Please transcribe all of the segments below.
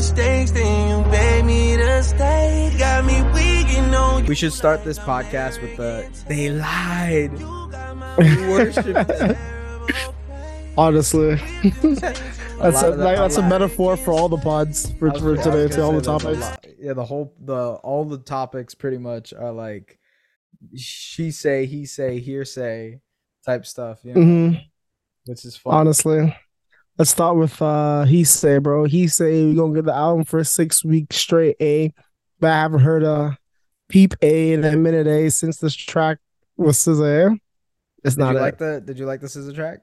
mistakes, then you begged me to stay. Got me weak on We should start this podcast with the they lied. We worship. Honestly, that's lot a, of the- like, that's a metaphor for all the pods for, was for gonna- today. To all the gonna say there's a topics. Yeah, the whole the all the topics pretty much are like she say, he say, hearsay type stuff, you know, hmm which is fun. Honestly, let's start with uh he say, bro. He say we're gonna get the album for six weeks straight. A, but I haven't heard a peep A in a minute A since this track was SZA. It's Did not it. like the did you like the SZA track?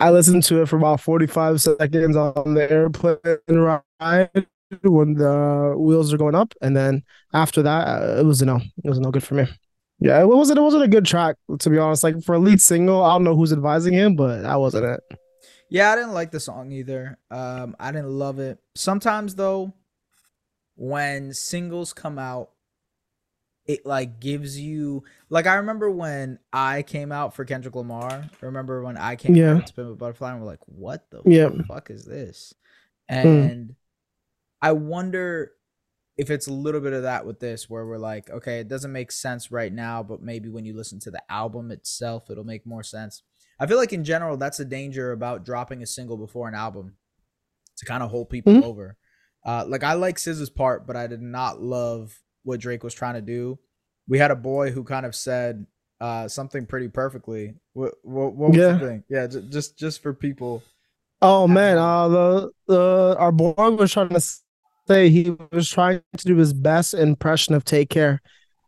I listened to it for about 45 seconds on the airplane ride when the wheels are going up. And then after that, uh, it was a no. It was no good for me. Yeah, it wasn't it wasn't a good track, to be honest. Like for a lead single, I don't know who's advising him, but that wasn't it. Yeah, I didn't like the song either. Um, I didn't love it. Sometimes though, when singles come out, it like gives you like I remember when I came out for Kendrick Lamar. Remember when I came Yeah. out to Pimp a Butterfly and we're like, what the Yeah. fuck is this? Hmm. And I wonder if it's a little bit of that with this, where we're like, okay, it doesn't make sense right now, but maybe when you listen to the album itself, it'll make more sense. I feel like in general, that's a danger about dropping a single before an album to kind of hold people Mhm. over. Uh, like I like SZA's part, but I did not love what Drake was trying to do. We had a boy who kind of said uh, something pretty perfectly. What what, what was Yeah. the thing? Yeah, j- just just for people. Oh man, uh the the our boy was trying to say he was trying to do his best impression of take care.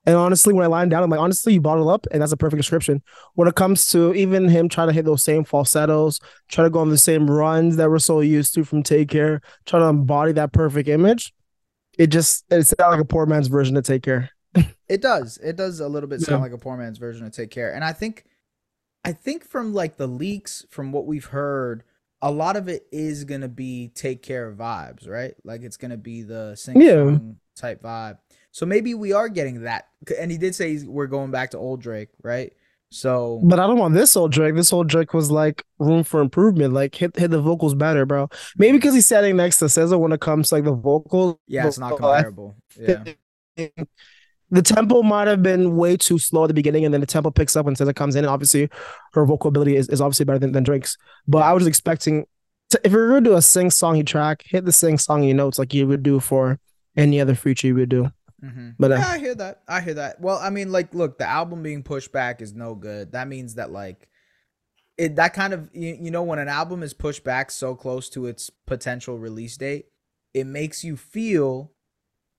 And honestly, when I line down, I'm like, honestly, you bottle up, and that's a perfect description. When it comes to even him trying to hit those same falsettos, try to go on the same runs that we're so used to from Take Care, trying to embody that perfect image, it just it sounds like a poor man's version of Take Care. It does. It does a little bit sound Yeah. like a poor man's version of Take Care. And I think I think from like the leaks, from what we've heard, a lot of it is gonna be take care vibes, right? Like it's gonna be the sing Yeah. type vibe. So maybe we are getting that. And he did say he's, we're going back to old Drake, right? So But I don't want this old Drake. This old Drake was like room for improvement. Like hit hit the vocals better, bro. Maybe because he's standing next to SZA when it comes to like the vocals. yeah, it's not comparable. Yeah. The tempo might have been way too slow at the beginning, and then the tempo picks up when SZA comes in. And obviously, her vocal ability is, is obviously better than, than Drake's. But I was expecting to, if we were going to do a sing songy track, hit the sing songy notes like you would do for any other feature you would do. Hmm But uh, yeah, I hear that. I hear that. Well, I mean, like, look, the album being pushed back is no good. That means that like it that kind of you, you know when an album is pushed back so close to its potential release date, it makes you feel,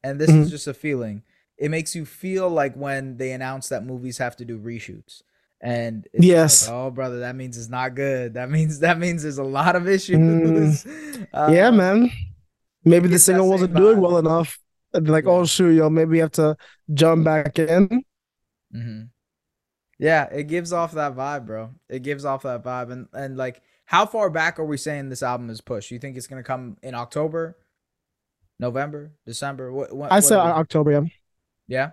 and this is Mhm. just a feeling. It makes you feel like when they announce that movies have to do reshoots. And it's Yes. like, oh brother, that means it's not good. That means that means there's a lot of issues. yeah, Uh, man. Maybe the single wasn't doing well enough. Like, Yeah. oh shoot, yo, maybe we have to jump back in. hmm Yeah, it gives off that vibe, bro. It gives off that vibe, and and like, how far back are we saying this album is pushed? You think it's gonna come in October, November, December? What? what I said we- October, yeah. yeah.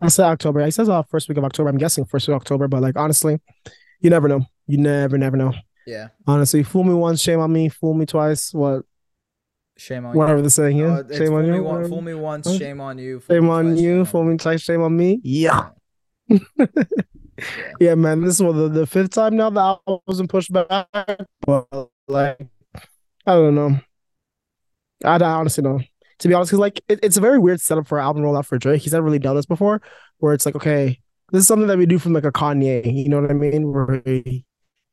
I said October. He says uh, first week of October. I'm guessing first week of October, but like honestly, you never know. You never, never know. Yeah. Honestly, fool me once, shame on me. Fool me twice. What? Shame on you. Whatever you. the saying uh, is. shame on me you. one- fool me once, Huh? shame on you. fool Shame on twice, you. shame Fool me twice. Shame on me. Yeah. Yeah. Yeah, man. This is what the, the fifth time now the album wasn't pushed back. But like, I don't know. I, honestly don't honestly know. To be honest, because like it, it's a very weird setup for an album rollout for Drake. He's never really done this before, where it's like, okay, this is something that we do from like a Kanye. You know what I mean? Where he,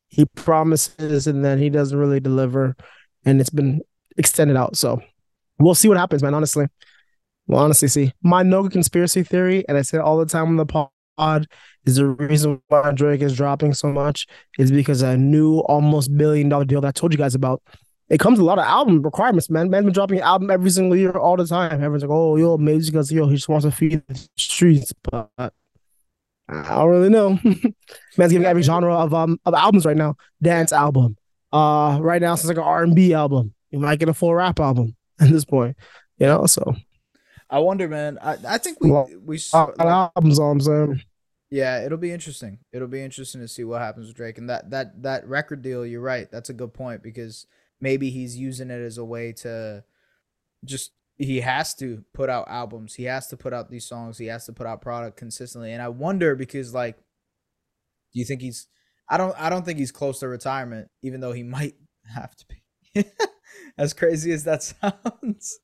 he promises and then he doesn't really deliver, and it's been extended out. So we'll see what happens, man. Honestly, we'll honestly see. My no conspiracy theory, and I say it all the time on the pod, is the reason why Drake is dropping so much is because a new almost billion dollar deal that I told you guys about. It comes a lot of album requirements, man. Man's been dropping an album every single year, all the time. Everyone's like, "Oh, yo, maybe because yo, he just wants to feed the streets," but I don't really know. Man's giving every genre of um of albums right now. Dance album. Uh, right now it's like an R and B album. You might get a full rap album at this point. You know, so I wonder, man. I, I think we Well, we lot like- albums. I'm saying. Yeah, it'll be interesting. It'll be interesting to see what happens with Drake and that that that record deal. You're right. That's a good point because maybe he's using it as a way to just he has to put out albums. He has to put out these songs. He has to put out product consistently. And I wonder because like do you think he's I don't I don't think he's close to retirement even though he might have to be. as crazy as that sounds.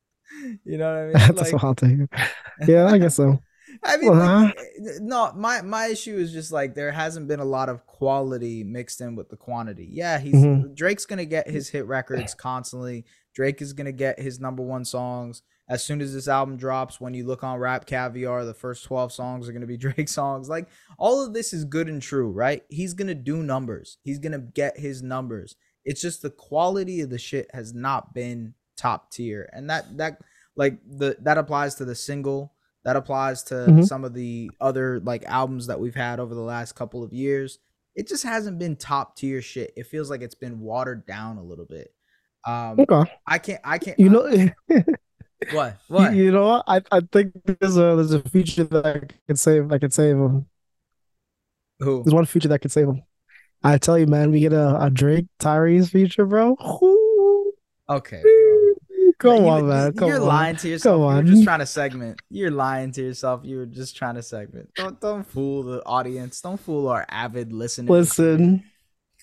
You know what I mean? That's like, what I'll Yeah, I guess so. I mean, like, eh, no, my my issue is just like there hasn't been a lot of quality mixed in with the quantity. Yeah, he's mm-hmm. Drake's gonna get his hit records constantly. Drake is gonna get his number one songs as soon as this album drops. When you look on Rap Caviar, the first twelve songs are gonna be Drake songs. Like all of this is good and true, right? He's gonna do numbers. He's gonna get his numbers. It's just the quality of the shit has not been top tier, and that that like the that applies to the single that applies to mm-hmm. some of the other like albums that we've had over the last couple of years. It just hasn't been top tier shit. It feels like it's been watered down a little bit. Um okay. I can't I can't You know What? What? You, know what? I, I think there's a there's a feature that I can save I can save him. Who? There's one feature that could save him. I tell you, man, we get a, a Drake Tyrese feature, bro. Ooh. Okay. Come you, on, man. Come you're on. lying to yourself. Come on. You're just trying to segment. You're lying to yourself. You were just trying to segment. Don't don't fool the audience. Don't fool our avid listeners. Listen.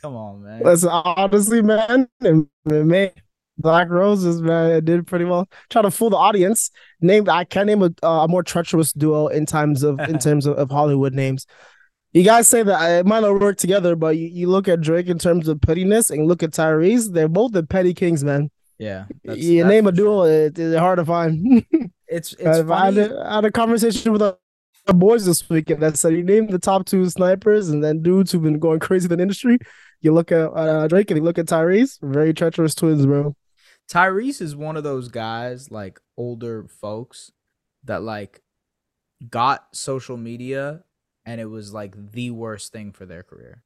Come on, man. Listen, honestly, man, man, Black Roses, man, it did pretty well. Try to fool the audience. Name I can't name a, uh, a more treacherous duo in times of in terms of, of Hollywood names. You guys say that it might not work together, but you, you look at Drake in terms of pettiness and look at Tyrese, they're both the petty kings, man. Yeah. That's, you that's name a duo, it, it's hard to find. it's it's funny. I, had a, I had a conversation with the boys this weekend that said you name the top two snipers and then dudes who've been going crazy in the industry. You look at uh, Drake and you look at Tyrese, very treacherous twins, bro. Tyrese is one of those guys, like older folks, that like got social media and it was like the worst thing for their career.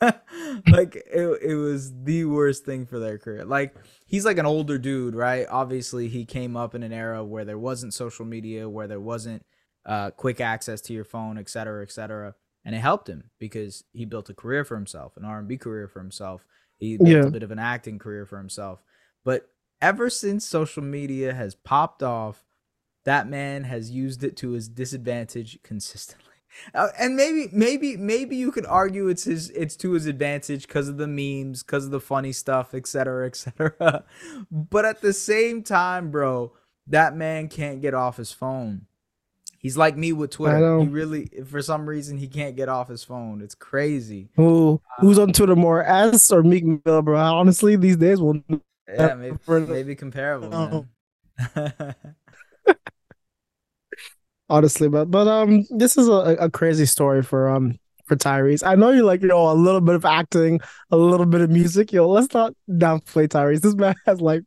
like it, it was the worst thing for their career. Like he's like an older dude, right? Obviously, he came up in an era where there wasn't social media, where there wasn't uh, quick access to your phone, et cetera, et cetera. And it helped him because he built a career for himself, an R&B career for himself. He built yeah. a bit of an acting career for himself. But ever since social media has popped off, that man has used it to his disadvantage consistently. Uh, and maybe maybe maybe you could argue it's his it's to his advantage because of the memes because of the funny stuff etc etc but at the same time bro that man can't get off his phone. He's like me with twitter. He really for some reason he can't get off his phone. It's crazy. Who who's on twitter more s or meek mill bro? Honestly these days will yeah maybe, maybe comparable honestly. But but um, this is a, a crazy story for um for Tyrese. I know you like you know a little bit of acting, a little bit of music. Yo, let's not downplay Tyrese. This man has like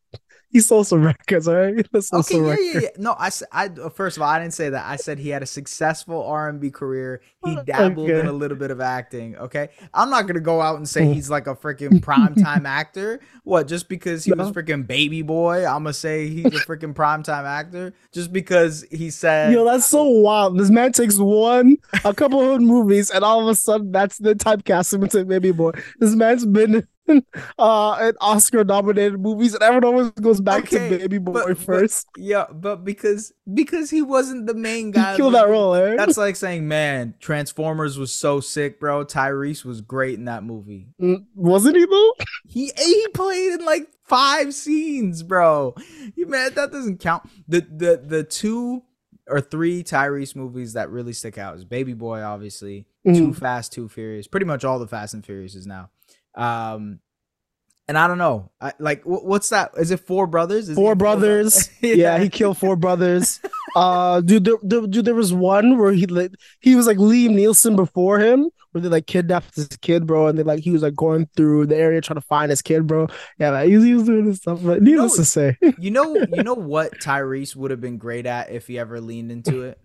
he sold some records, all right? He sold okay, yeah, records. yeah, yeah. No, I, I uh, first of all, I didn't say that. I said he had a successful R and B career. He dabbled okay. in a little bit of acting. Okay, I'm not gonna go out and say mm. he's like a freaking primetime actor. What? Just because he no. was freaking baby boy, I'm gonna say he's a freaking primetime actor. Just because he said, "Yo, that's so wild." This man takes one, a couple of movies, and all of a sudden, that's the typecast him into baby boy. This man's been uh and Oscar nominated movies and everyone always goes back okay, to Baby Boy but, first. But, yeah, but because because he wasn't the main guy. He killed that role, eh? That's like saying, man, Transformers was so sick, bro. Tyrese was great in that movie. Mm, wasn't he though? He he played in like five scenes, bro. You man, that doesn't count. The the the two or three Tyrese movies that really stick out is Baby Boy, obviously, mm. Too Fast, Too Furious. Pretty much all the Fast and Furious is now. Um, and I don't know, I, like what's that? Is it four brothers? Is four brothers. yeah. yeah. he killed four brothers. uh, dude, there, there, dude, there was one where he like he was like Liam Neeson before him, where they like kidnapped his kid, bro, and they like he was like going through the area trying to find his kid, bro. Yeah, like, he, was, he was doing this stuff. But needless you know, to say, you know, you know what Tyrese would have been great at if he ever leaned into it.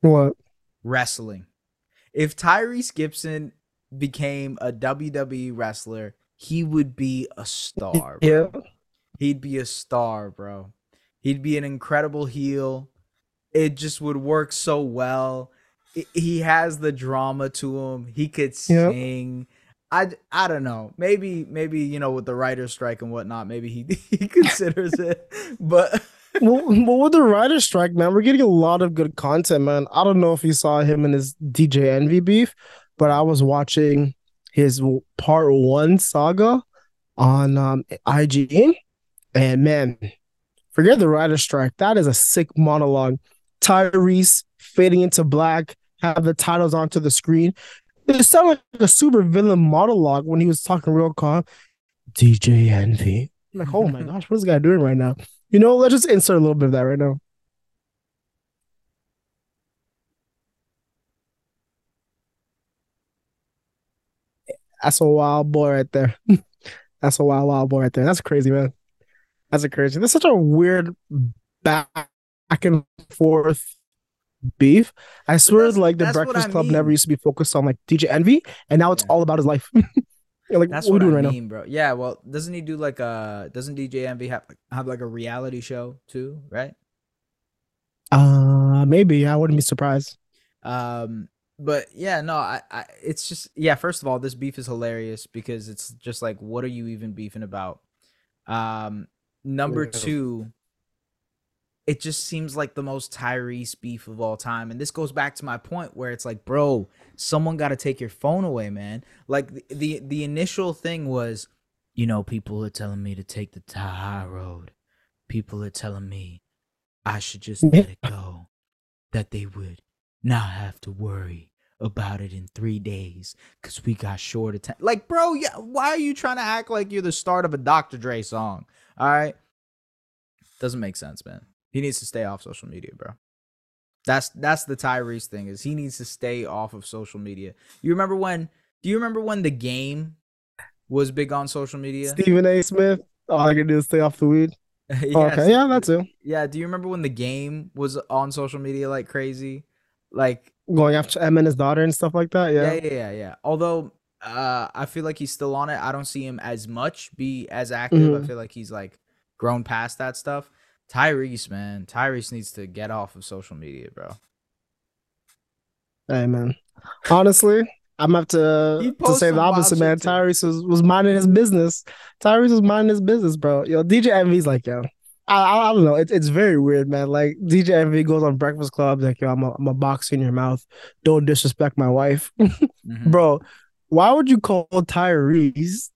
What? Wrestling. If Tyrese Gibson became a WWE wrestler, he would be a star. Yeah. He'd be a star, bro. He'd be an incredible heel. It just would work so well. he has the drama to him. He could sing. Yep. I, I don't know. Maybe maybe you know with the writer's strike and whatnot, maybe he he considers it. But well, well, with the writer's strike, man, we're getting a lot of good content, man. I don't know if you saw him and his DJ Envy beef, but I was watching his part one saga on um, IG, and man, forget the writer's strike. That is a sick monologue. Tyrese fading into black, have the titles onto the screen. It sounded like a super villain monologue when he was talking real calm. DJ Envy. I'm like, oh my gosh, what is this guy doing right now? You know, let's just insert a little bit of that right now. That's a wild boy right there. That's a wild, wild boy right there. That's crazy, man. That's a crazy. That's such a weird back and forth beef. I swear, like the Breakfast Club mean. never used to be focused on like DJ Envy, and now it's yeah. all about his life. like that's what, what I mean, right now, bro. Yeah, well, doesn't he do like a? Doesn't DJ Envy have have like a reality show too? Right? Uh, maybe I wouldn't be surprised. Um, but yeah, no, I, I, it's just yeah. First of all, this beef is hilarious because it's just like, what are you even beefing about? Um, number yeah. two, it just seems like the most Tyrese beef of all time. And this goes back to my point where it's like, bro, someone got to take your phone away, man. Like the, the, the initial thing was, you know, people are telling me to take the high road. People are telling me I should just let it go. That they would not have to worry about it in three days because we got short of time. Like, bro, yeah, why are you trying to act like you're the start of a Dr. Dre song? All right. Doesn't make sense, man. He needs to stay off social media, bro. That's that's the Tyrese thing is he needs to stay off of social media. You remember when? Do you remember when the game was big on social media? Stephen A. Smith. All I can do is stay off the weed. yeah, oh, okay, yeah, that's it. Yeah, do you remember when the game was on social media like crazy? Like going after Em and his daughter and stuff like that. Yeah, yeah, yeah, yeah. yeah. Although uh, I feel like he's still on it. I don't see him as much be as active. Mm-hmm. I feel like he's like grown past that stuff. Tyrese, man, Tyrese needs to get off of social media, bro. Hey, man. Honestly, I'm have to to say the opposite, man. Tyrese was, was minding his business. Tyrese was minding his business, bro. Yo, DJ Envy's like, yo, I, I don't know. It's it's very weird, man. Like DJ Envy goes on Breakfast Club, like, yo, I'm a, I'm a box in your mouth. Don't disrespect my wife, mm-hmm. bro. Why would you call Tyrese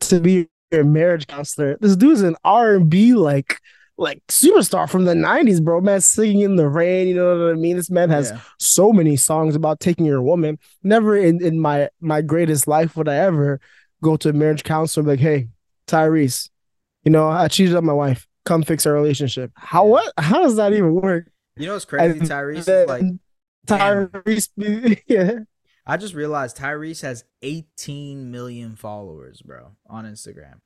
to be your marriage counselor? This dude's an R and B like like superstar from the 90s, bro. Man, singing in the rain, you know what I mean? This man has yeah. so many songs about taking your woman. Never in, in my my greatest life would I ever go to a marriage counselor like, hey, Tyrese, you know, I cheated on my wife. Come fix our relationship. How what? How does that even work? You know what's crazy? And Tyrese like Tyrese. yeah. I just realized Tyrese has 18 million followers, bro, on Instagram.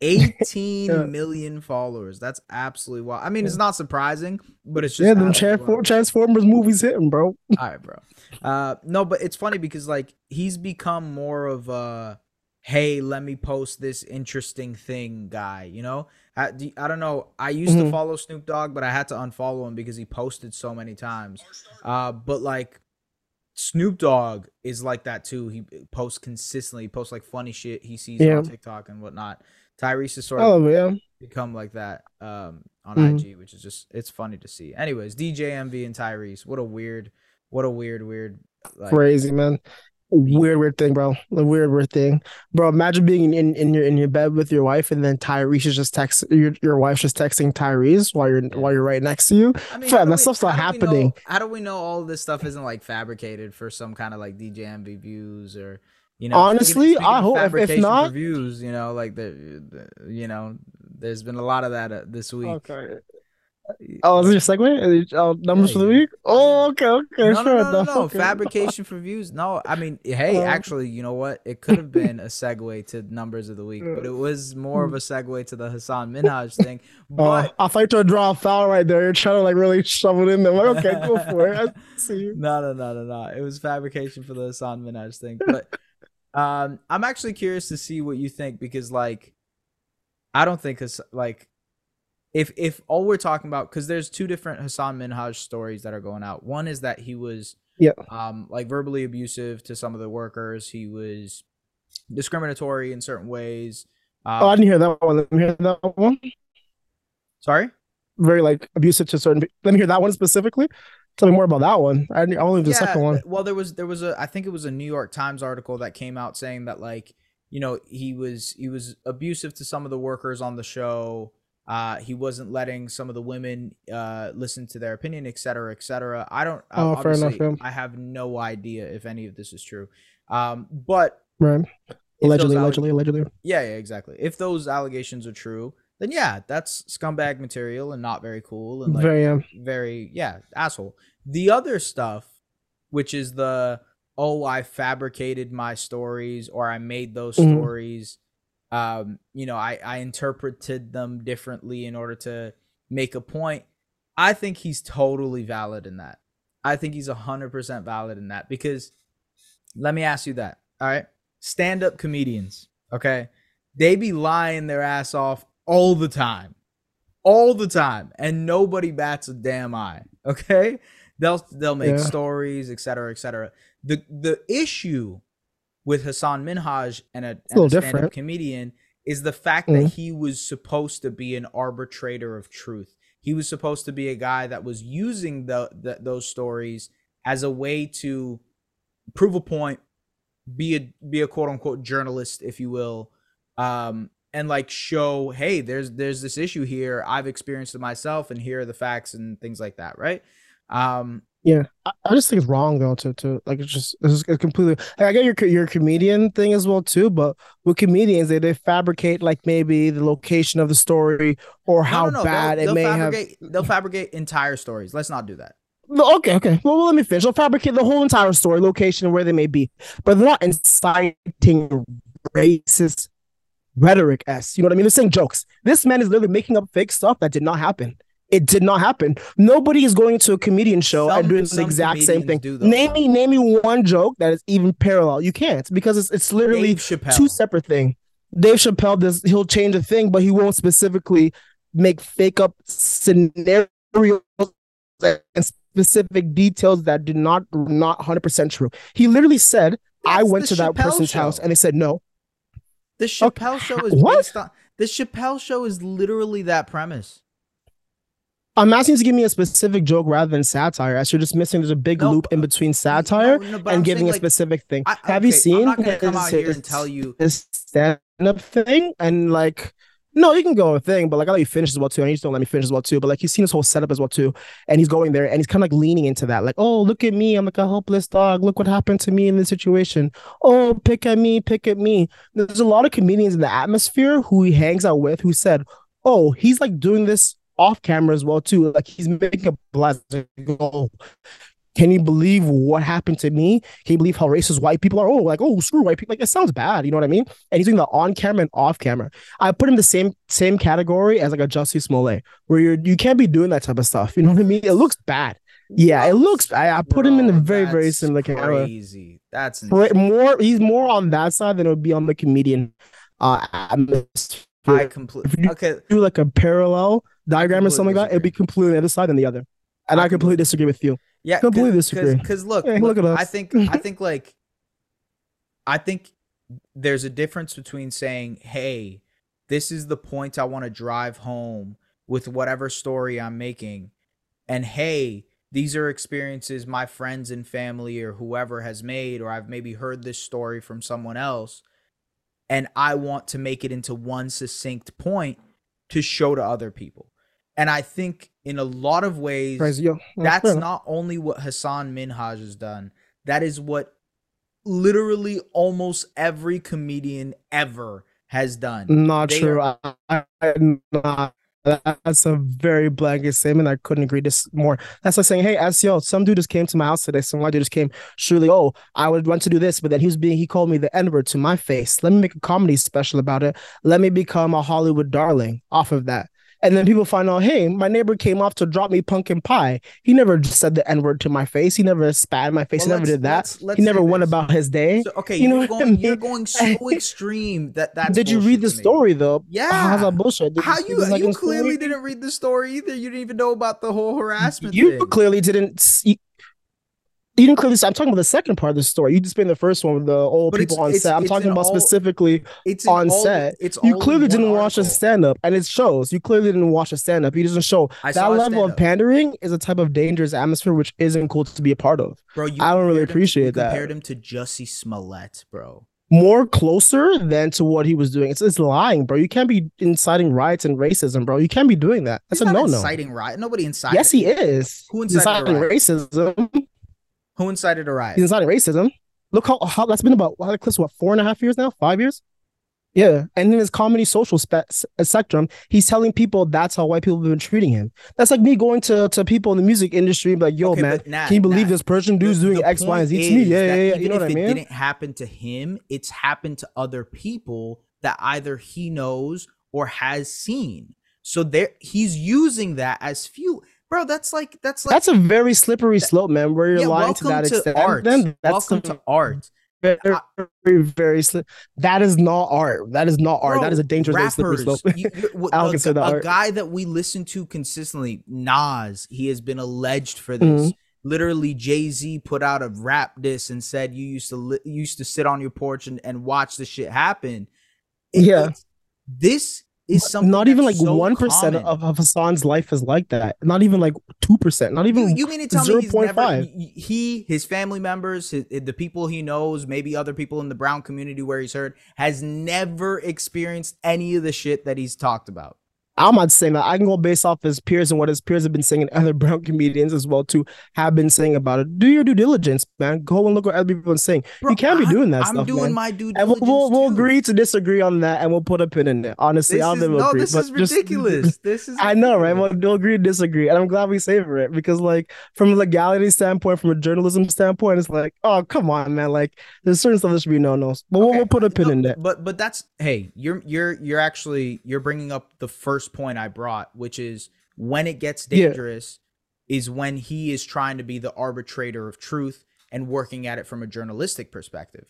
18 yeah. million followers. That's absolutely wild. I mean, it's not surprising, but it's just yeah. Them Transform- Transformers movies hitting, bro. All right, bro. Uh, no, but it's funny because like he's become more of a hey, let me post this interesting thing guy. You know, I, I don't know. I used mm-hmm. to follow Snoop Dogg, but I had to unfollow him because he posted so many times. Uh, but like Snoop Dogg is like that too. He posts consistently. He posts like funny shit he sees yeah. on TikTok and whatnot. Tyrese has sort of oh, yeah. become like that um, on mm-hmm. IG, which is just it's funny to see. Anyways, DJ Envy and Tyrese, what a weird, what a weird, weird, like, crazy man. Weird, weird thing, bro. A weird, weird thing, bro. Imagine being in, in your in your bed with your wife, and then Tyrese is just text your your wife's just texting Tyrese while you're while you're right next to you. I mean, Fam, that we, stuff's not happening. Know, how do we know all this stuff isn't like fabricated for some kind of like DJ Envy views or you know, honestly, speaking, speaking I hope if, if not reviews, you know, like the, the, you know, there's been a lot of that uh, this week. Okay. Oh, is it your segue? Oh, numbers yeah, for the week? Oh, okay, okay, no, sure. No, no, no, no. Okay. Fabrication for views. No, I mean, hey, um, actually, you know what? It could have been a segue to numbers of the week, but it was more of a segue to the Hassan Minhaj thing. Oh, but uh, I thought you draw a foul right there. You're trying to like really shove it in there. Like, okay, go for it. I see you. No, no, no, no, no. It was fabrication for the Hassan Minhaj thing, but. Um, I'm actually curious to see what you think because like, I don't think it's like, if if all we're talking about because there's two different Hassan Minhaj stories that are going out. One is that he was yeah um like verbally abusive to some of the workers. He was discriminatory in certain ways. Um, oh, I didn't hear that one. Let me hear that one. Sorry. Very like abusive to certain. Let me hear that one specifically. Tell me more about that one. I, I only the yeah, second one. Well, there was there was a I think it was a New York Times article that came out saying that like you know he was he was abusive to some of the workers on the show. Uh, he wasn't letting some of the women uh, listen to their opinion, et cetera, et cetera. I don't. Oh, fair enough. Yeah. I have no idea if any of this is true. Um, but right. allegedly, allegedly, allegedly. Yeah, yeah, exactly. If those allegations are true, then yeah, that's scumbag material and not very cool and like very, um, very yeah, asshole. The other stuff, which is the oh, I fabricated my stories or I made those mm-hmm. stories. Um, you know, I, I interpreted them differently in order to make a point. I think he's totally valid in that. I think he's 100% valid in that because let me ask you that. All right. Stand up comedians, okay? They be lying their ass off all the time. All the time. And nobody bats a damn eye. Okay? They'll they'll make yeah. stories, etc., etc. The the issue with Hassan Minhaj and a, and a stand-up comedian is the fact mm-hmm. that he was supposed to be an arbitrator of truth. He was supposed to be a guy that was using the, the those stories as a way to prove a point, be a be a quote unquote journalist, if you will, um, and like show, hey, there's there's this issue here. I've experienced it myself, and here are the facts and things like that, right? Um, yeah, I, I just think it's wrong though to to like it's just it's completely. Like, I get your your comedian thing as well too, but with comedians they they fabricate like maybe the location of the story or how no, no, no. bad they'll, it they'll may have. They'll fabricate entire stories. Let's not do that. Okay, okay. Well, well, let me finish. They'll fabricate the whole entire story, location, where they may be, but they're not inciting racist rhetoric. S. You know what I mean? They're saying jokes. This man is literally making up fake stuff that did not happen. It did not happen. Nobody is going to a comedian show some, and doing the exact same thing. Do, name me, name me one joke that is even parallel. You can't because it's it's literally two separate things. Dave Chappelle does he'll change a thing, but he won't specifically make fake up scenarios and specific details that did not not 100% true. He literally said, That's I went to that person's show. house and they said no. The Chappelle okay. show is what? based on the Chappelle show is literally that premise. I'm asking you to give me a specific joke rather than satire. As you're just missing, there's a big no, loop in between satire no, no, and I'm giving saying, a specific thing. I, Have okay, you seen? I'm not gonna come out here and tell you this stand-up thing and like. No, you can go a thing, but like I let you finish as well too, and you just don't let me finish as well too. But like he's seen his whole setup as well too, and he's going there and he's kind of like leaning into that, like, oh, look at me, I'm like a helpless dog. Look what happened to me in this situation. Oh, pick at me, pick at me. There's a lot of comedians in the atmosphere who he hangs out with who said, oh, he's like doing this off camera as well too. Like he's making a blast. Go. Can you believe what happened to me? Can you believe how racist white people are? Oh, like oh, screw white people. Like it sounds bad. You know what I mean? And he's doing the on camera and off camera. I put him the same same category as like a Jussie Smollett, where you're you can't be doing that type of stuff. You know what I mean? It looks bad. Yeah, it looks. I, I put Bro, him in the very very similar category. Crazy. That's insane. more. He's more on that side than it would be on the comedian. Uh, atmosphere. I completely okay. Do like a parallel diagram or something like that, it'd be completely the other side than the other. And I, I completely disagree with you. Yeah, completely disagree. Because look, hey, look, look, at us. I think I think like I think there's a difference between saying, "Hey, this is the point I want to drive home with whatever story I'm making," and "Hey, these are experiences my friends and family or whoever has made, or I've maybe heard this story from someone else, and I want to make it into one succinct point to show to other people." And I think in a lot of ways, that's not only what Hassan Minhaj has done, that is what literally almost every comedian ever has done. Not they true. Are- I, not. That's a very blanket statement. I couldn't agree this more. That's like saying, "Hey, SEO, some dude just came to my house today. Some white dude just came. Surely, oh, I would want to do this, but then he was being he called me the N word to my face. Let me make a comedy special about it. Let me become a Hollywood darling off of that. And then people find out, hey, my neighbor came off to drop me pumpkin pie. He never said the N word to my face. He never spat in my face. Well, he never did that. Let's, let's he never went about his day. So, okay, you know you're going, I mean? you're going so extreme that that's. Did you read the story though? Yeah. Ah, How's that bullshit? Did How you? You, you clearly story? didn't read the story either. You didn't even know about the whole harassment. You thing. clearly didn't see. You didn't clearly. I'm talking about the second part of the story. You just been the first one with the old But people it's- on it's- set. I'm talking about all- specifically It's on all- set. It's you clearly didn't watch a stand up, and it shows. You clearly didn't watch a stand up. He doesn't show I that level of pandering is a type of dangerous atmosphere which isn't cool to be a part of. Bro, you I don't really him appreciate you that. Compared him to Jussie Smollett, bro. More closer than to what he was doing. It's, it's lying, bro. You can't be inciting riots and racism, bro. You can't be doing that. That's He's a no no. inciting riot. Nobody incited. Yes, he is. Who incited inciting racism. Who incited a riot? He's inciting racism. Look how, how that's been about what clips what four and a half years now, five years. Yeah, and in his comedy social spe- spectrum, he's telling people that's how white people have been treating him. That's like me going to to people in the music industry, and be like, "Yo, Okay, man, Nat, can you believe Nat, this person dude's The- doing the X, Y, and Z to me?" Yeah, yeah, yeah. even You know if what I it didn't happen to him, it's happened to other people that either he knows or has seen. So there, he's using that as fuel, bro. That's like that's like That's a very slippery slope, man. Where you're yeah, lying to that to extent. art. Then that's welcome to art. very, very, very slip. That is not art. That is not art. Bro, that is a dangerous, very slippery slope. you- you- what- I don't a, consider that a art. guy that we listen to consistently, Nas, he has been alleged for this. Mhm. Literally, Jay Z put out a rap diss and said you used to li- used to sit on your porch and, and watch the shit happen. It- Yeah. this is something not even like so one percent of, of Hassan's life is like that. Not even like two percent. Not even You, you mean to tell me he's never 0.5. he, his family members, his, the people he knows, maybe other people in the brown community where he's heard, has never experienced any of the shit that he's talked about. I'm not saying that. I can go based off his peers and what his peers have been saying, and other brown comedians as well too have been saying about it. Do your due diligence, man. Go and look what other people been saying. Bro, you can't be I'm- doing that I'm stuff, doing man. my due and we'll, diligence we'll, we'll agree to disagree on that, and we'll put a pin in it. Honestly, This I'll is, never no, agree. this is just- ridiculous. This is I know, right? We'll, we'll agree to disagree, and I'm glad we savor it because, like, from a legality standpoint, from a journalism standpoint, it's like, oh, come on, man. Like, there's certain stuff that should be no nos, but we'll, we'll put a pin no, in that. But but that's hey, you're you're you're actually you're bringing up the first point I brought, which is when it gets Yeah. dangerous is when he is trying to be the arbitrator of truth and working at it from a journalistic perspective.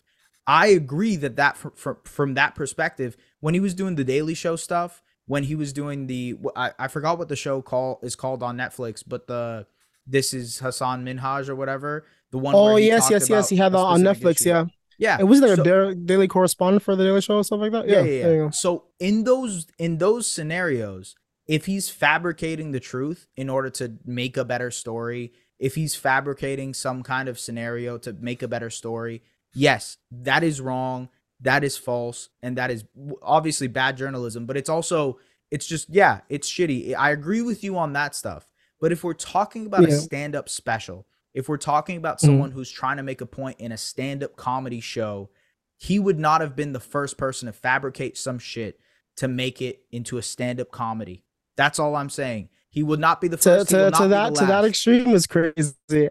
I agree that that from, from, from that perspective, when he was doing the Daily Show stuff, when he was doing the I, I forgot what the show call is called on Netflix, but the this is Hassan Minhaj or whatever. The one. Oh yes, yes, yes. He had that on Netflix. issue. Yeah, Yeah. it wasn't there So- a daily, daily correspondent for the Daily Show or stuff like that. yeah, Yeah, yeah, yeah. So in those in those scenarios, if he's fabricating the truth in order to make a better story, if he's fabricating some kind of scenario to make a better story, yes, that is wrong, that is false, and that is obviously bad journalism, but it's also it's just yeah, it's shitty. I agree with you on that stuff. But if we're talking about a stand-up special, if we're talking about Mhm. someone who's trying to make a point in a stand-up comedy show, he would not have been the first person to fabricate some shit to make it into a stand-up comedy. That's all I'm saying. He would not be the first. will to, to that to that extreme is crazy.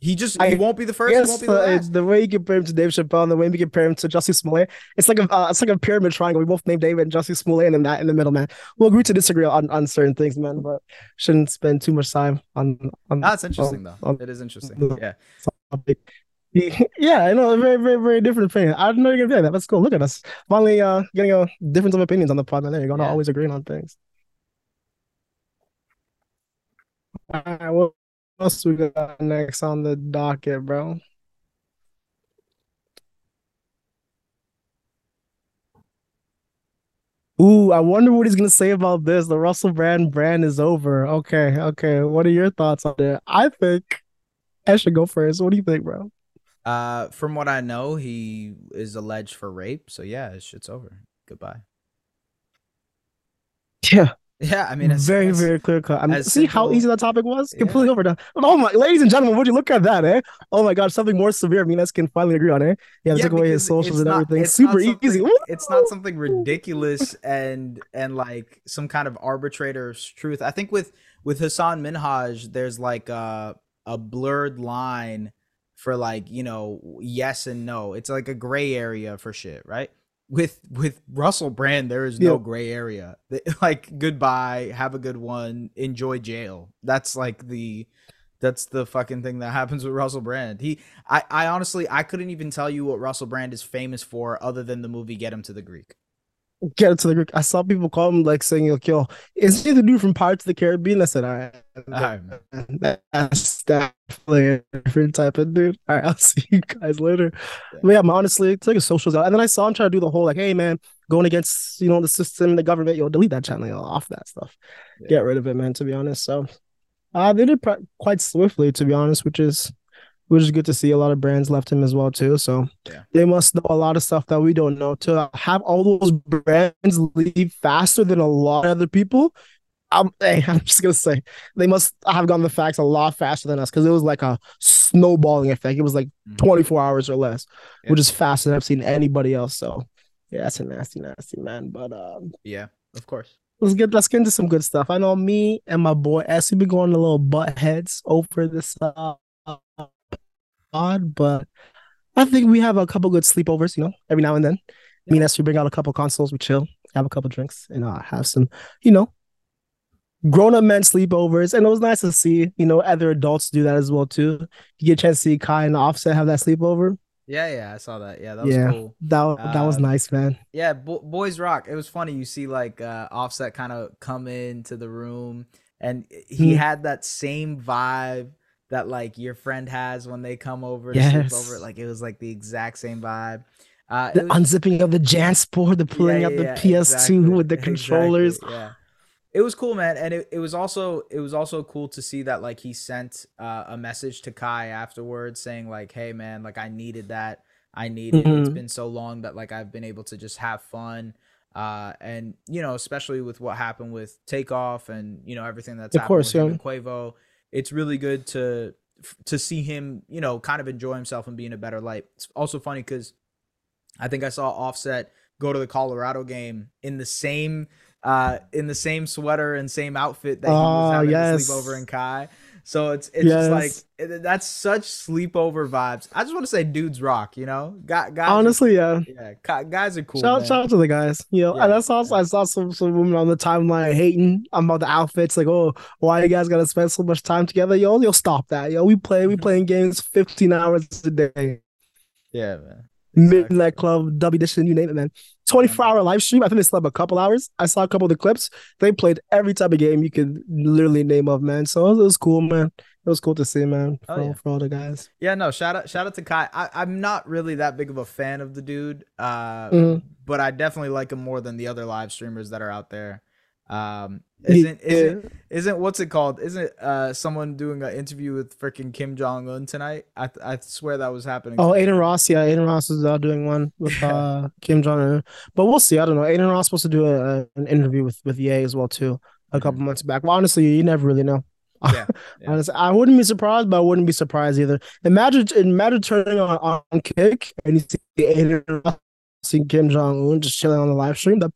He just I he won't be the first. Yes, the uh, the way you compare him to Dave Chappelle and the way we compare him to Jussie Smollett, it's like a uh, it's like a pyramid triangle. We both named David and Jussie Smollett, and then that in the middle, man. We'll agree to disagree on, on certain things, man, but shouldn't spend too much time on on. That's interesting though. um, It is interesting. Yeah. topic. Yeah, I know, a very, very, very different opinion. I didn't know you're gonna do that. That's cool. Look at us, finally, uh, getting a difference of opinions on the pod. Man, there you go. Not Yeah. always agreeing on things. All right, what else we got next on the docket, bro? Ooh, I wonder what he's gonna say about this. The Russell Brand brand is over. Okay, okay. What are your thoughts on it? I think I should go first. What do you think, bro? Uh, from what I know, he is alleged for rape. So yeah, his shit's over. Goodbye. Yeah, Yeah, I mean, it's very, it's- very clear cut. I mean, see how easy that topic was? Yeah. Completely overdone. Oh my, ladies and gentlemen, would you look at that, eh? Oh my God, something more severe. Me and us can finally agree on, eh? Yeah, Yeah, took away his socials and not- everything. Super easy. It's not something ridiculous and and like some kind of arbitrator's truth. I think with with Hassan Minhaj, there's like a a blurred line for like you know yes and no. It's like a gray area for shit, right? With with Russell Brand, there is no Yeah. gray area. Like goodbye, have a good one, enjoy jail. That's like the that's the fucking thing that happens with Russell Brand. He I, I honestly I couldn't even tell you what Russell Brand is famous for other than the movie Get Him to the Greek. Get into the group. I saw people call him like saying, like, yo, is he the dude from Pirates of the Caribbean? I said, all right, all right that's definitely a different type of dude. All right, I'll see you guys later. Yeah. But yeah, I'm honestly took his socials out. And then I saw him try to do the whole like, hey man, going against you know the system, the government, yo, delete that channel, yo, off that stuff. Yeah. Get rid of it, man, to be honest. So uh they did pr- quite swiftly, to be honest, which is which is good to see. A lot of brands left him as well too. So yeah. they must know a lot of stuff that we don't know. To have all those brands leave faster than a lot of other people, I'm, hey, I'm just gonna say they must have gotten the facts a lot faster than us because it was like a snowballing effect. It was like mm-hmm. 24 hours or less, yeah. which is faster than I've seen anybody else. So yeah, that's a nasty, nasty man. But um, yeah, of course. Let's get let's get into some good stuff. I know me and my boy S we been going a little butt heads over this uh, odd, but I think we have a couple good sleepovers, you know, every now and then. Me and we bring out a couple consoles, we chill, have a couple drinks, and uh, have some, you know, grown up men sleepovers. And it was nice to see, you know, other adults do that as well too. You get a chance to see Kai and Offset have that sleepover. Yeah, yeah, I saw that. Yeah, that was yeah, cool. That that was uh, nice, man. Yeah, Bo- Boys Rock. It was funny. You see, like uh, Offset kind of come into the room, and he mm. had that same vibe that like your friend has when they come over to sleep over. Like it was like the exact same vibe. Uh, the was, unzipping of the JanSport, the pulling yeah, yeah, up the yeah, PS2 exactly. with the controllers. Exactly, yeah. It was cool, man, and it, it was also it was also cool to see that like he sent uh, a message to Kai afterwards saying like, "Hey, man, like I needed that. I needed. Mm-hmm. It's been so long that like I've been able to just have fun." Uh, and you know, especially with what happened with Takeoff and you know everything that's of happened course, with yeah. Quavo, it's really good to to see him, you know, kind of enjoy himself and be in a better light. It's also funny because I think I saw Offset go to the Colorado game in the same uh in the same sweater and same outfit that he was having yes. to sleep over in Kai. So it's it's yes. just like it, that's such sleepover vibes. I just want to say, dudes rock. You know, guys. Honestly, are, yeah, yeah, guys are cool. Shout, shout out to the guys. You know, yeah, and that's also yeah. I saw some some women on the timeline hating about the outfits. Like, oh, why you guys gotta spend so much time together? Yo, you'll stop that. Yo, we play we playing games fifteen hours a day. Yeah, man. Exactly. Midnight Club, Dub Edition, you name it, man. 24 hour live stream. I think they slept a couple hours. I saw a couple of the clips. They played every type of game you could literally name of, man. So it was cool, man. It was cool to see, man. For, oh, yeah. for all the guys. Yeah, no, shout out, shout out to Kai. I, am not really that big of a fan of the dude, uh, mm-hmm. but I definitely like him more than the other live streamers that are out there. Um, isn't isn't isn't what's it called? Isn't uh someone doing an interview with freaking Kim Jong Un tonight? I I swear that was happening. Oh, Adin Ross, yeah, Adin Ross is uh, doing one with uh Kim Jong Un, but we'll see. I don't know. Adin Ross supposed to do a, an interview with with Ye as well too a mm-hmm. couple months back. Well, honestly, you never really know. Yeah, yeah. honestly, I wouldn't be surprised, but I wouldn't be surprised either. Imagine imagine turning on on Kick and you see Adin Ross, see Kim Jong Un just chilling on the live stream. That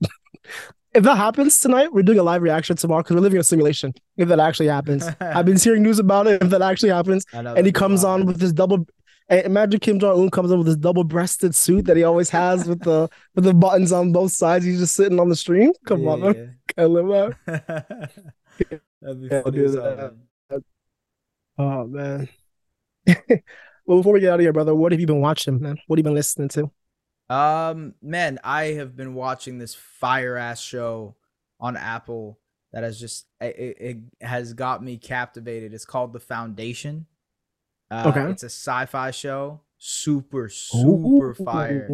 if that happens tonight, we're doing a live reaction tomorrow because we're living a simulation. If that actually happens, I've been hearing news about it. If that actually happens, and he comes on with this double, imagine Kim Jong Un comes on with this double-breasted suit that he always has with the with the buttons on both sides. He's just sitting on the stream. Come yeah, on, yeah. man. can live out. That'd be funny. That. Oh man. well, before we get out of here, brother, what have you been watching, man? What have you been listening to? Um, man, I have been watching this fire ass show on Apple that has just it, it has got me captivated. It's called The Foundation. Uh, okay, it's a sci-fi show. Super, super Ooh, fire.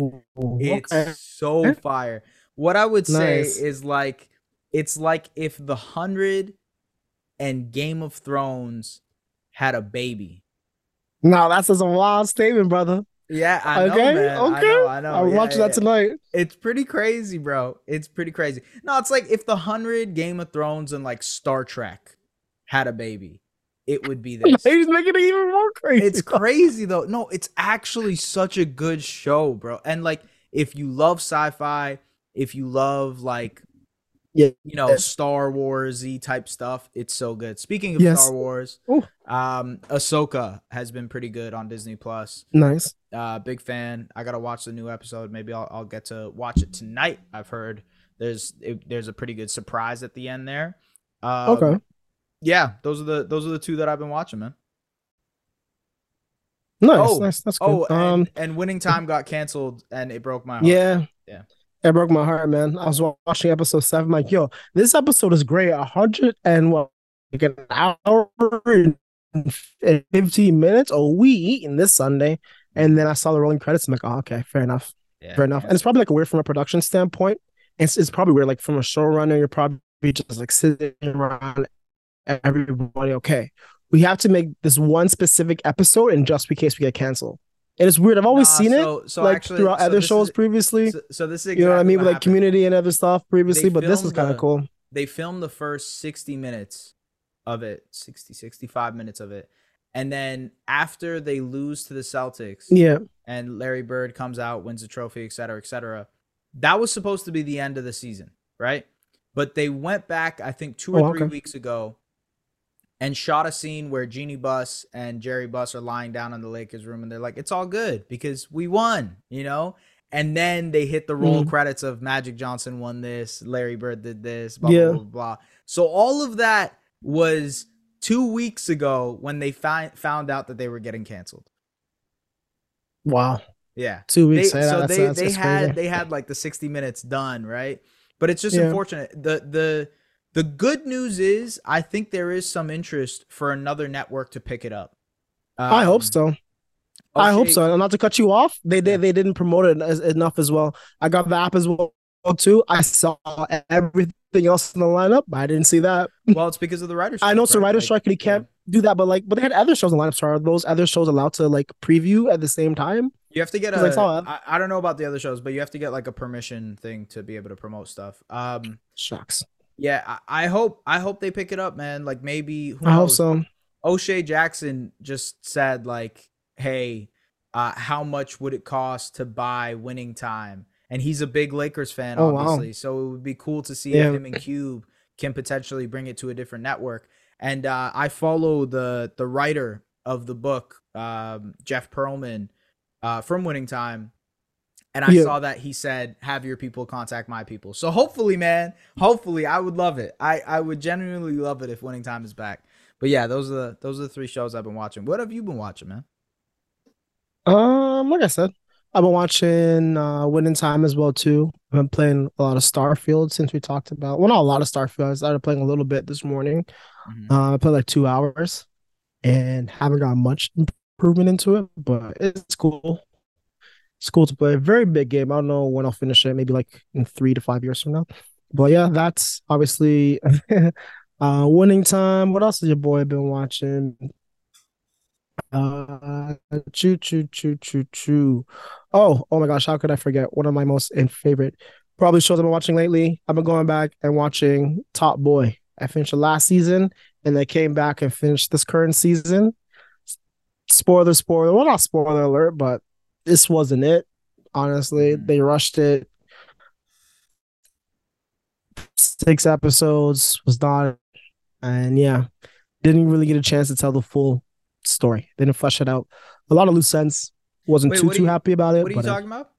It's okay. so fire. What I would say nice. is like it's like if The Hundred and Game of Thrones had a baby. No, that's just a wild statement, brother. Yeah, I know, okay, man. okay. I know, I know. I'll yeah, watch yeah, that tonight. It's pretty crazy, bro. It's pretty crazy. No, it's like if the hundred Game of Thrones and like Star Trek had a baby, it would be this. He's making it even more crazy. It's crazy though. No, it's actually such a good show, bro. And like, if you love sci-fi, if you love like yeah, you know, Star Warsy type stuff. It's so good. Speaking of yes. Star Wars, Ooh. um, Ahsoka has been pretty good on Disney Plus. Nice. Uh, big fan. I gotta watch the new episode. Maybe I'll, I'll get to watch it tonight. I've heard there's it, there's a pretty good surprise at the end there. Um, okay. Yeah, those are the those are the two that I've been watching, man. Nice, oh, nice. That's cool. Oh, and, um, and winning time got canceled, and it broke my heart. Yeah, yeah. It broke my heart, man. I was watching episode seven, I'm like, yo, this episode is great. A hundred and what, like an hour and 15 minutes. Oh, we eating this Sunday. And then I saw the rolling credits. I'm like, oh, okay, fair enough. Yeah, fair enough. And it's probably like weird from a production standpoint. It's, it's probably weird, like from a showrunner, you're probably just like sitting around everybody. Okay, we have to make this one specific episode, and just in case we get canceled. And it's weird. I've always Nah, seen so- it so like actually- throughout so other shows is- previously. So, this is you know what I mean with like happened. Community and other stuff previously, but this was kind of cool. they filmed the first 60 minutes of it 60 65 minutes of it and then after they lose to the celtics Yeah, and larry bird comes out wins the trophy et cetera et cetera that was supposed to be the end of the season right but they went back i think two oh, or Oh, three okay. weeks ago and shot a scene where Jeannie Buss and Jerry Buss are lying down in the Lakers room and they're like, it's all good because we won, you know? And then they hit the roll Mhm. credits of Magic Johnson won this, Larry Bird did this, blah, Yeah. blah, blah, blah. So all of that was two weeks ago when they fi- found out that they were getting canceled. wow, Yeah. two weeks. yeah, so that's, they, that's, they that's had crazy. they had like the 60 minutes done, right? But it's just Yeah. unfortunate. The the the good news is I think there is some interest for another network to pick it up. I hope Um, so. I hope so. And not to cut you off, they they, Yeah. they didn't promote it as, enough as well. I got the app as well too. I saw everything else in the lineup, but I didn't see that. Well, it's because of the writers. I know it's a writer's strike and he can't do that, but like, but they had other shows in the lineup. So are those other shows allowed to like preview at the same time? You have to get 'Cause I a. saw. I, I don't know about the other shows, but you have to get like a permission thing to be able to promote stuff. Um, Shucks. Yeah, I, I hope I hope they pick it up, man. Like maybe who I hope knows? so. O'Shea Jackson just said like, "Hey, uh, how much would it cost to buy Winning Time?" And he's a big Lakers fan, Oh, wow. obviously. So it would be cool to see Yeah. if him and Cube can potentially bring it to a different network. And uh, I follow the the writer of the book, um, Jeff Pearlman, uh, from Winning Time. And I Yeah. saw that he said, "Have your people contact my people." So hopefully, man, hopefully, I would love it. I I would genuinely love it if Winning Time is back. But yeah, those are the those are the three shows I've been watching. What have you been watching, man? Um, like I said, I've been watching uh Winning Time as well too. I've been playing a lot of Starfield since we talked about. Well, not a lot of Starfield. I started playing a little bit this morning. Mhm. Uh, I played like two hours, and haven't got much improvement into it, but it's cool. It's cool to play. A very big game. I don't know when I'll finish it. Maybe like in three to five years from now. But yeah, that's obviously uh winning time. What else has your boy been watching? Uh, choo choo choo choo choo. Oh, oh my gosh, how could I forget? One of my most and favorite probably shows I've been watching lately. I've been going back and watching Top Boy. I finished the last season and they came back and finished this current season. Spoiler, spoiler. Well, not spoiler alert, but this wasn't it. Honestly, Mhm. they rushed it. Six episodes was not, and yeah, didn't really get a chance to tell the full story. They didn't flesh it out. A lot of loose ends. Wasn't Wait, too too you- happy about it. What are you uh, talking about?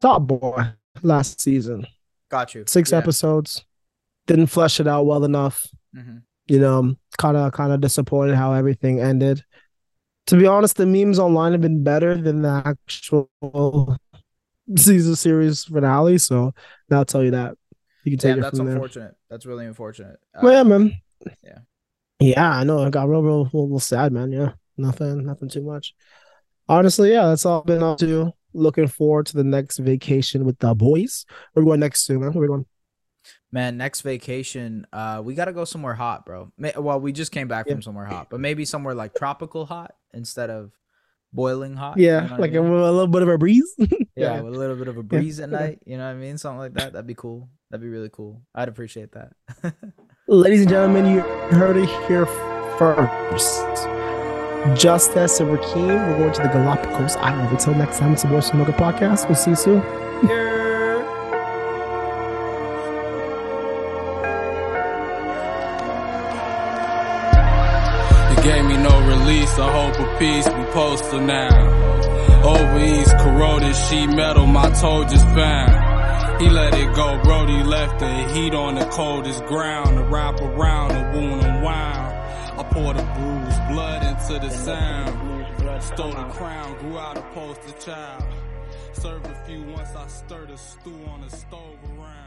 Top Boy last season, Got you. six Yeah. episodes. Didn't flesh it out well enough. Mhm. you know, kind of kind of disappointed how everything ended. To be honest, the memes online have been better than the actual season series finale. So I'll tell you that. You can take it that's from there. unfortunate. That's really unfortunate. Uh, Well, yeah, man. yeah. Yeah, I know. I got real, real, real, real sad, man. Yeah, nothing, nothing too much. Honestly, yeah, that's all I've been up to. Looking forward to the next vacation with the boys. We're going next to, man. Where we going? Man, next vacation, uh, we gotta go somewhere hot, bro. May- well, we just came back Yeah. from somewhere hot, but maybe somewhere like tropical hot instead of boiling hot. you Yeah, know what I like a, a little bit of a breeze. yeah, yeah. with a little bit of a breeze at night. You know what I mean? Something like that. That'd be cool. That'd be really cool. I'd appreciate that. Ladies and gentlemen, you heard it here first. Justice and Rakeem, we're going to the Galapagos Island. Until next time, it's the Boys Smoker Podcast. We'll see you soon. Release, hope of peace, we poster now. Oh, Over east, corroded sheet metal, my toe just found. He let it go, Brody left the heat on the coldest ground. To wrap around, the wound unwound. I poured the bruised blood into the sound. Stole the crown, grew out a poster child. Serve a few once I stir the stew on the stove around.